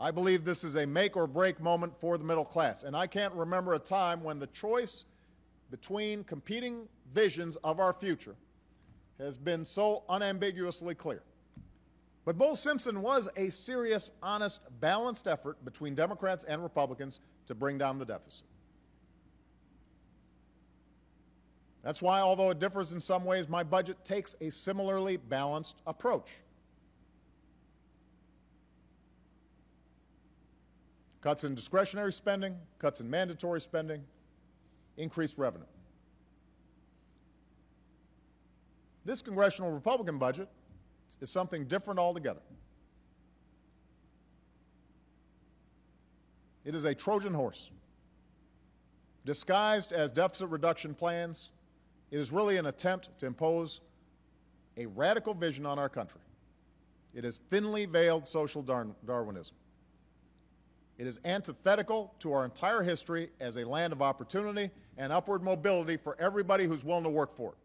I believe this is a make or break moment for the middle class. And I can't remember a time when the choice between competing visions of our future has been so unambiguously clear. But Bowles-Simpson was a serious, honest, balanced effort between Democrats and Republicans to bring down the deficit. That's why, although it differs in some ways, my budget takes a similarly balanced approach. Cuts in discretionary spending, cuts in mandatory spending, increased revenue. This congressional Republican budget is something different altogether. It is a Trojan horse. Disguised as deficit reduction plans, it is really an attempt to impose a radical vision on our country. It is thinly veiled social Darwinism. It is antithetical to our entire history as a land of opportunity and upward mobility for everybody who's willing to work for it.